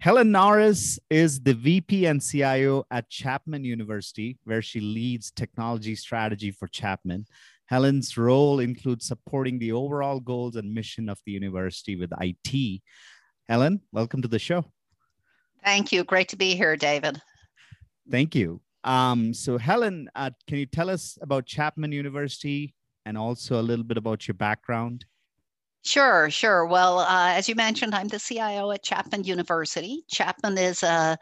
Helen Norris is the VP and CIO at Chapman University, where she leads technology strategy for Chapman. Helen's role includes supporting the overall goals and mission of the university with IT. Helen, welcome to the show. Thank you. Great to be here, David. Thank you. Um, so, Helen, uh, can you tell us about Chapman University and also a little bit about your background? Sure, sure. Well, uh, as you mentioned, I'm the CIO at Chapman University. Chapman is a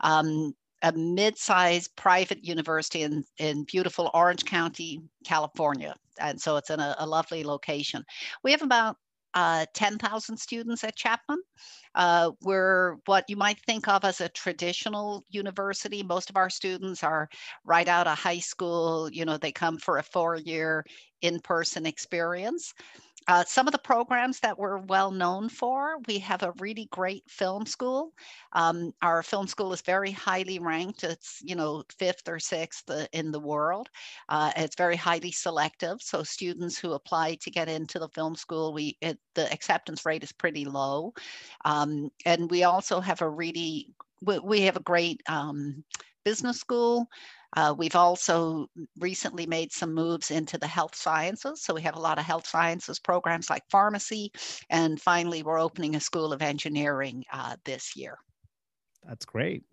um, a mid-sized private university in, in beautiful Orange County, California. And so it's in a, a lovely location. We have about uh, 10,000 students at Chapman. Uh, we're what you might think of as a traditional university. Most of our students are right out of high school. You know, they come for a four-year in-person experience. Uh, some of the programs that we're well known for, we have a really great film school. Um, our film school is very highly ranked. It's, you know, fifth or sixth uh, in the world. Uh, it's very highly selective. So students who apply to get into the film school, we it, the acceptance rate is pretty low. Um, and we also have a really, we, we have a great um, business school. Uh, we've also recently made some moves into the health sciences. So we have a lot of health sciences programs like pharmacy. And finally, we're opening a school of engineering uh, this year. That's great.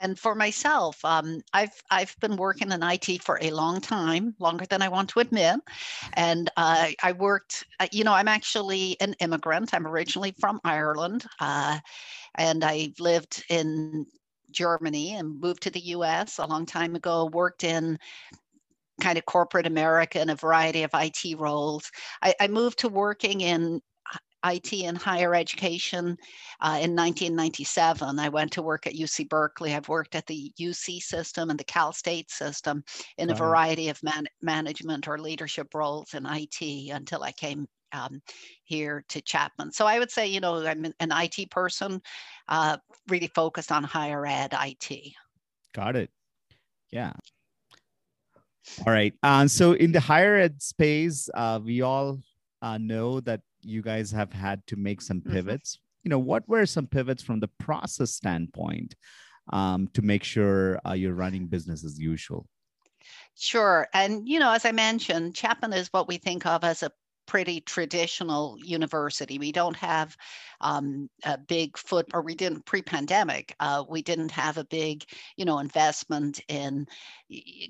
And for myself, um, I've I've been working in IT for a long time, longer than I want to admit. And uh, I worked, uh, you know, I'm actually an immigrant. I'm originally from Ireland, uh, and I've lived in Germany and moved to the US a long time ago, worked in kind of corporate America in a variety of IT roles. I, I moved to working in IT and higher education uh, in 1997. I went to work at UC Berkeley. I've worked at the UC system and the Cal State system in a variety of man- management or leadership roles in IT until I came um, here to Chapman. So I would say, you know, I'm an IT person, uh, really focused on higher ed IT. Got it. Yeah. All right. Uh, so in the higher ed space, uh, we all uh, know that you guys have had to make some mm-hmm. pivots. Mm-hmm. You know, what were some pivots from the process standpoint um, to make sure uh, you're running business as usual? Sure. And, you know, as I mentioned, Chapman is what we think of as a pretty traditional university. We don't have um, a big foot, or we didn't pre-pandemic. Uh, we didn't have a big, you know, investment in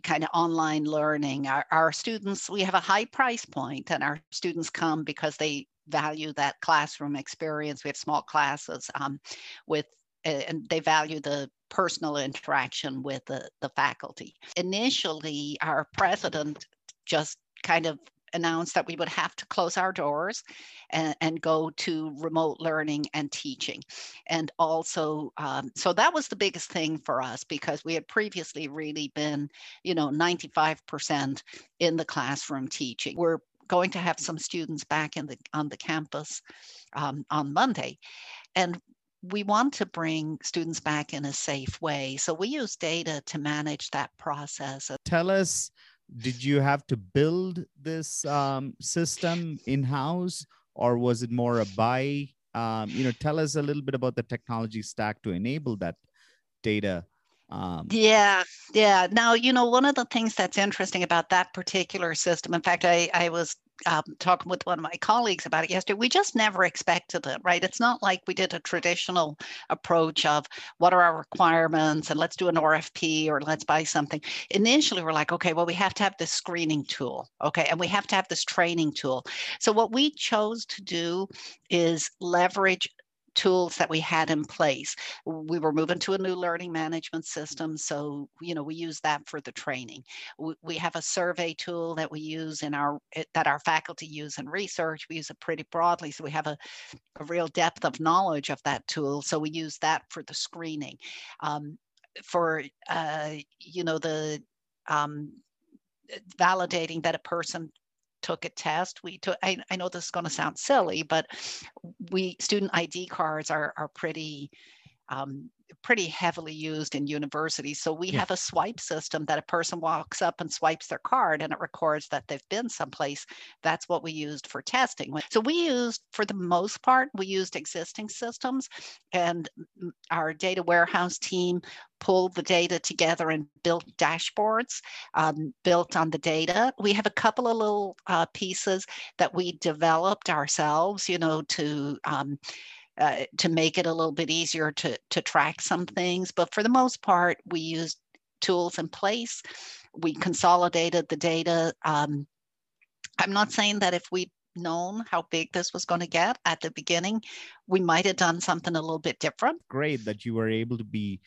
kind of online learning. Our, our students, we have a high price point, and our students come because they value that classroom experience. We have small classes um, with, and they value the personal interaction with the, the faculty. Initially, our president just kind of announced that we would have to close our doors and, and go to remote learning and teaching. And also, um, so that was the biggest thing for us because we had previously really been, you know, 95% in the classroom teaching. We're going to have some students back in the on the campus um, on Monday. And we want to bring students back in a safe way. So we use data to manage that process. Tell us did you have to build this um, system in house or was it more a buy um, you know tell us a little bit about the technology stack to enable that data um, yeah, yeah. Now, you know, one of the things that's interesting about that particular system, in fact, I, I was um, talking with one of my colleagues about it yesterday. We just never expected it, right? It's not like we did a traditional approach of what are our requirements and let's do an RFP or let's buy something. Initially, we're like, okay, well, we have to have this screening tool, okay, and we have to have this training tool. So, what we chose to do is leverage tools that we had in place. We were moving to a new learning management system. So, you know, we use that for the training. We, we have a survey tool that we use in our, eh, that our faculty use in research. We use it pretty broadly. So we have a, a real depth of knowledge of that tool. So we use that for the screening. Um, for, uh, you know, the, um, validating that a person took a test. We took, I, I know this is going to sound silly, but we student ID cards are, are pretty um, pretty heavily used in universities. So we Yeah. have a swipe system that a person walks up and swipes their card and it records that they've been someplace. That's what we used for testing. So we used, for the most part, we used existing systems and our data warehouse team pulled the data together and built dashboards um, built on the data. We have a couple of little uh, pieces that we developed ourselves, you know, to um, uh, to make it a little bit easier to, to track some things. But for the most part, we used tools in place. We consolidated the data. Um, I'm not saying that if we'd known how big this was going to get at the beginning, we might have done something a little bit different. Great that you were able to be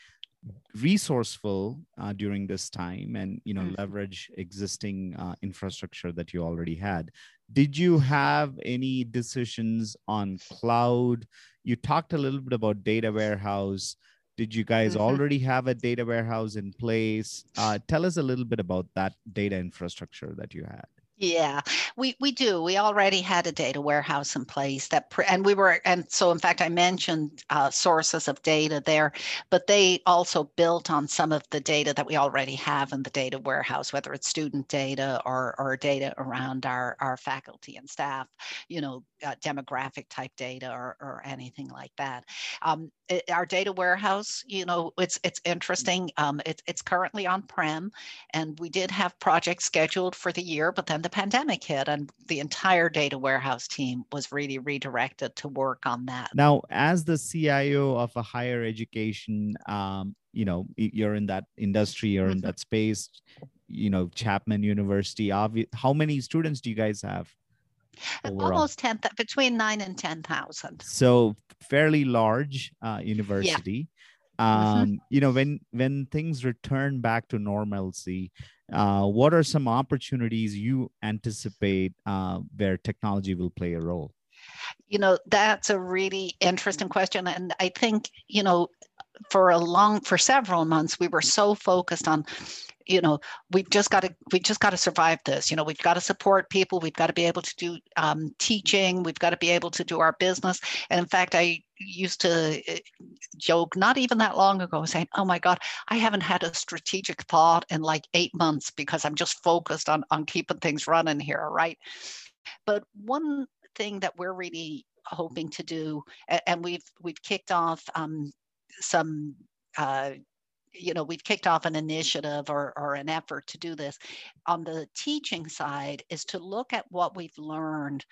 resourceful uh, during this time and you know Mhm. leverage existing uh, infrastructure that you already had. Did you have any decisions on cloud? You talked a little bit about data warehouse. Did you guys Mhm. already have a data warehouse in place? Uh, tell us a little bit about that data infrastructure that you had Yeah, we we do. We already had a data warehouse in place that, pre- and we were, and so in fact, I mentioned uh, sources of data there, but they also built on some of the data that we already have in the data warehouse, whether it's student data or or data around our our faculty and staff, you know, uh, demographic type data or or anything like that. Um, it- our data warehouse, you know, it's it's interesting. Um, it's it's currently on prem, and we did have projects scheduled for the year, but then the pandemic hit, and the entire data warehouse team was really redirected to work on that. now as the cio of a higher education um, you know you're in that industry you're in Mhm. that space you know chapman university obvi- how many students do you guys have overall? Almost ten, between nine and ten thousand. so fairly large uh, university Mm-hmm. Um, you know when when things return back to normalcy uh, what are some opportunities you anticipate uh, where technology will play a role? You know, that's a really interesting question, and I think you know, for a long, for several months, we were so focused on you know we've just got to we've just got to survive this you know we've got to support people we've got to be able to do um, teaching we've got to be able to do our business. And in fact i used to uh, joke not even that long ago saying oh my god i haven't had a strategic thought in like eight months because i'm just focused on on keeping things running here right? But one thing that we're really hoping to do and we've we've kicked off um, some uh, you know we've kicked off an initiative or, or an effort to do this. On the teaching side is to look at what we've learned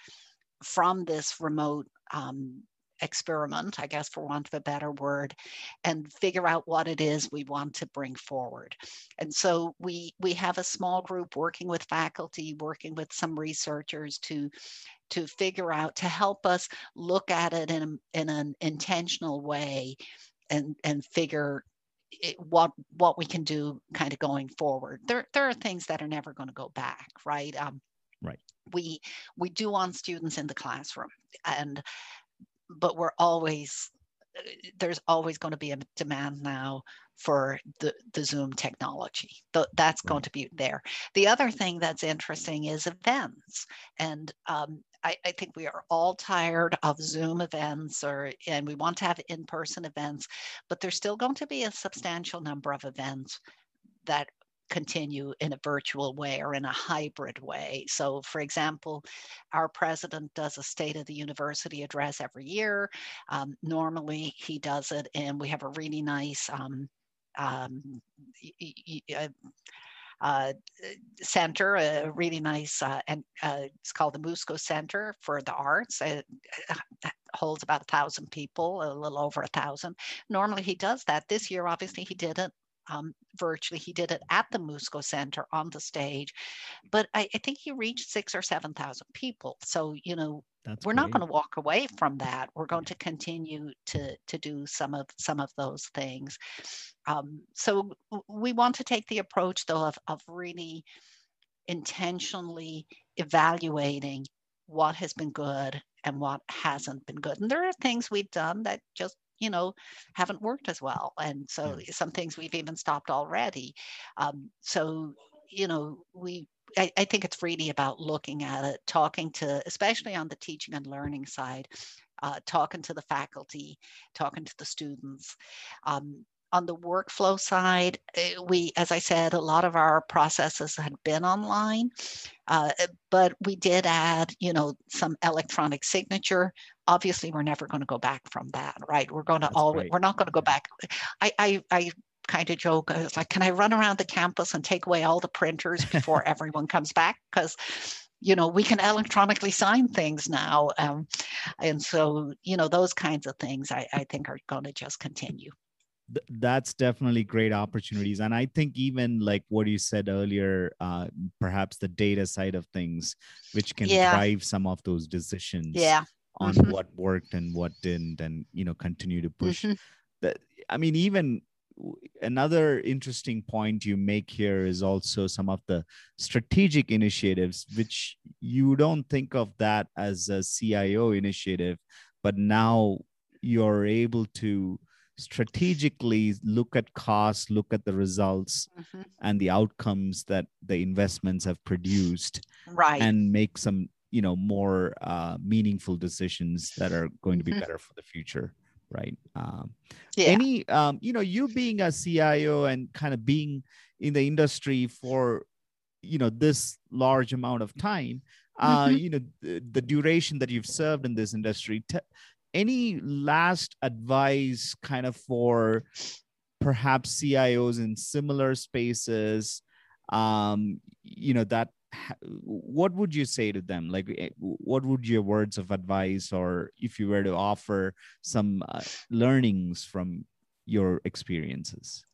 from this remote um, experiment i guess for want of a better word and figure out what it is we want to bring forward. And so we we have a small group working with faculty working with some researchers to to figure out to help us look at it in, a, in an intentional way and and figure it, what what we can do kind of going forward there there are things that are never going to go back right um, Right. we we do want students in the classroom and but we're always there's always going to be a demand now for the, the Zoom technology. Th- that's going to be there. The other thing that's interesting is events. And um, I, I think we are all tired of Zoom events or and we want to have in-person events, but there's still going to be a substantial number of events that continue in a virtual way or in a hybrid way. So for example, our president does a state of the university address every year. Um, normally he does it and we have a really nice um, um, y- y- y- uh, uh, center, a really nice, uh, and uh, it's called the Musco Center for the Arts. It uh, holds about a thousand people, a little over a thousand. Normally he does that. This year, obviously, he did it um, virtually. He did it at the Musco Center on the stage, but I, I think he reached six or seven thousand people. So you know, That's we're not going to walk away from that. We're going to continue to to do some of some of those things. Um, so we want to take the approach though of of really intentionally evaluating what has been good and what hasn't been good. And there are things we've done that just you know haven't worked as well. And so some things we've even stopped already. Um, so you know we I, I think it's really about looking at it talking to especially on the teaching and learning side uh, talking to the faculty, talking to the students. Um, on the workflow side, eh, we, as I said, a lot of our processes had been online, uh, eh, but we did add, you know, some electronic signature. Obviously, we're never going to go back from that, right? We're going to always, we're not going to go back. I, I, I kind of joke. I was like, can I run around the campus and take away all the printers before everyone comes back? Because you know we can electronically sign things now um, and so you know those kinds of things i, I think are going to just continue that's definitely great opportunities and i think even like what you said earlier uh, perhaps the data side of things which can yeah. drive some of those decisions yeah on mm-hmm. what worked and what didn't and you know continue to push mm-hmm. that i mean even another interesting point you make here is also some of the strategic initiatives which you don't think of that as a cio initiative but now you're able to strategically look at costs, look at the results mm-hmm. and the outcomes that the investments have produced, right, and make some you know more uh, meaningful decisions that are going to be mm-hmm. better for the future, right? Um, yeah. Any um, you know you being a CIO and kind of being in the industry for you know this large amount of time uh, mm-hmm. you know the, the, duration that you've served in this industry t- any last advice kind of for perhaps CIOs in similar spaces? Um, you know, that what would you say to them? Like, eh, what would your words of advice, or if you were to offer some uh, learnings from your experiences?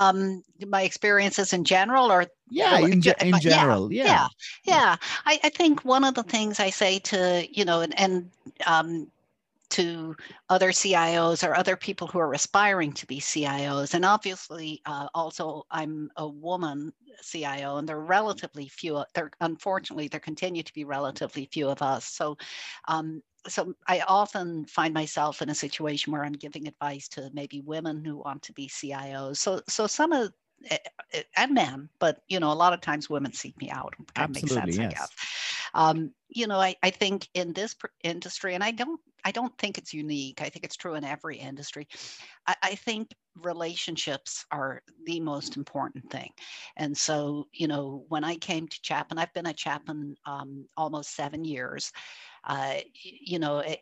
um, my experiences in general or yeah in, in general yeah yeah, yeah. I, I, think one of the things i say to you know and, and um, to other CIOs or other people who are aspiring to be CIOs. And obviously, uh, also, I'm a woman CIO, and there are relatively few. There, unfortunately, there continue to be relatively few of us. So, um, so I often find myself in a situation where I'm giving advice to maybe women who want to be CIOs. So, so some of eh, eh, and men, but you know, a lot of times women seek me out. Absolutely, makes sense, yes. I guess. Um, you know, I, I think in this industry, and I don't I don't think it's unique. I think it's true in every industry. I, I, think relationships are the most important thing. And so, you know, when I came to Chapman, I've been at Chapman um, almost seven years. Uh, you know, I,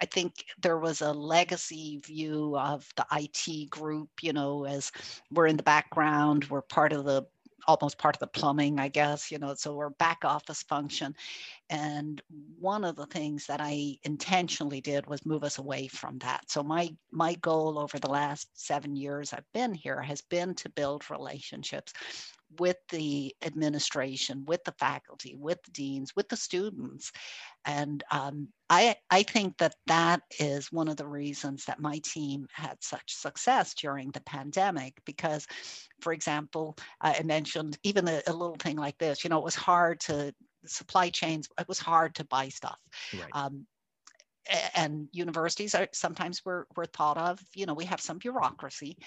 I, think there was a legacy view of the IT group, you know, as we're in the background, we're part of the almost part of the plumbing, I guess, you know, so we're back office function. And one of the things that I intentionally did was move us away from that. So my my goal over the last seven years I've been here has been to build relationships with the administration, with the faculty, with the deans, with the students. And um, I, I think that that is one of the reasons that my team had such success during the pandemic. Because, for example, I mentioned even a, a little thing like this, you know, it was hard to, supply chains, it was hard to buy stuff. Right. Um, and universities are sometimes we're, we're thought of, you know, we have some bureaucracy,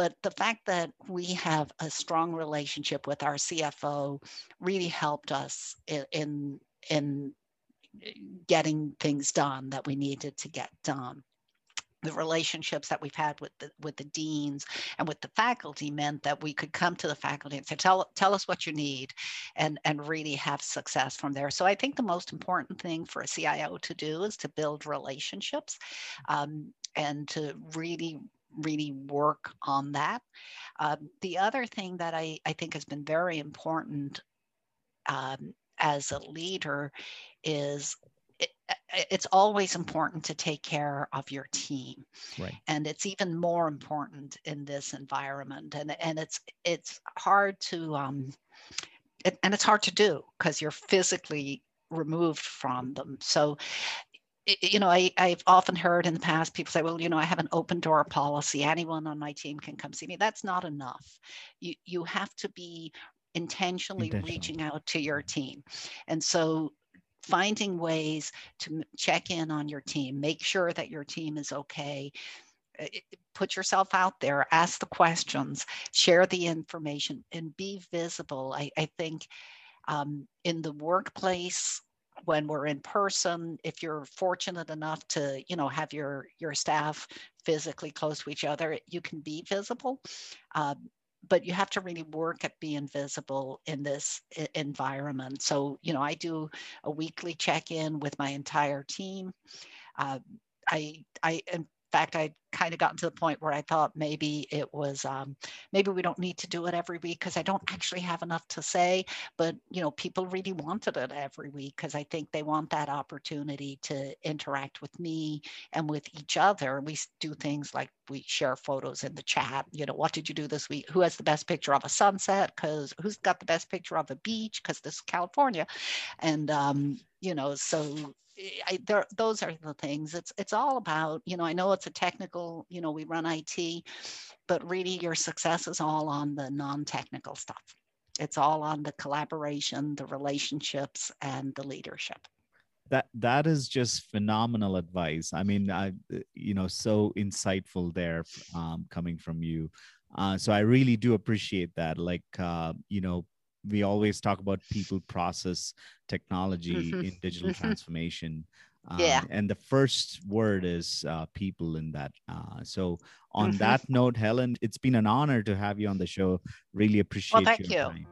but the fact that we have a strong relationship with our CFO really helped us in, in, in getting things done that we needed to get done. The relationships that we've had with the with the deans and with the faculty meant that we could come to the faculty and say tell tell us what you need and and really have success from there. So i think the most important thing for a cio to do is to build relationships um, and to really really work on that. Um, the other thing that I, I think has been very important um, as a leader is it, it's always important to take care of your team right. and it's even more important in this environment and, and it's it's hard to um, it, and it's hard to do because you're physically removed from them so you know, I, I've often heard in the past people say, well, you know, I have an open door policy. Anyone on my team can come see me. That's not enough. You, you have to be intentionally Intentional. reaching out to your team. And so finding ways to check in on your team, make sure that your team is okay. Put yourself out there, ask the questions, share the information, and be visible. I, I think um, in the workplace, when we're in person if you're fortunate enough to you know have your your staff physically close to each other you can be visible. Uh, but you have to really work at being visible in this environment. So you know i do a weekly check-in with my entire team. Uh, I, I, fact, I'd kind of gotten to the point where I thought maybe it was, um, maybe we don't need to do it every week because I don't actually have enough to say. But, you know, people really wanted it every week because I think they want that opportunity to interact with me and with each other. We do things like we share photos in the chat. You know, what did you do this week? Who has the best picture of a sunset? Because who's got the best picture of a beach? Because this is California. And, um, you know, so I, there, those are the things. It's it's all about you know. I know it's a technical. You know, we run IT, but really your success is all on the non-technical stuff. It's all on the collaboration, the relationships, and the leadership. That that is just phenomenal advice. I mean, I you know so insightful there um, coming from you. Uh, so I really do appreciate that. Like uh, you know, we always talk about people process technology mm-hmm. in digital mm-hmm. transformation um, yeah and the first word is uh, people in that uh, so on mm-hmm. that note helen it's been an honor to have you on the show really appreciate well, thank you time.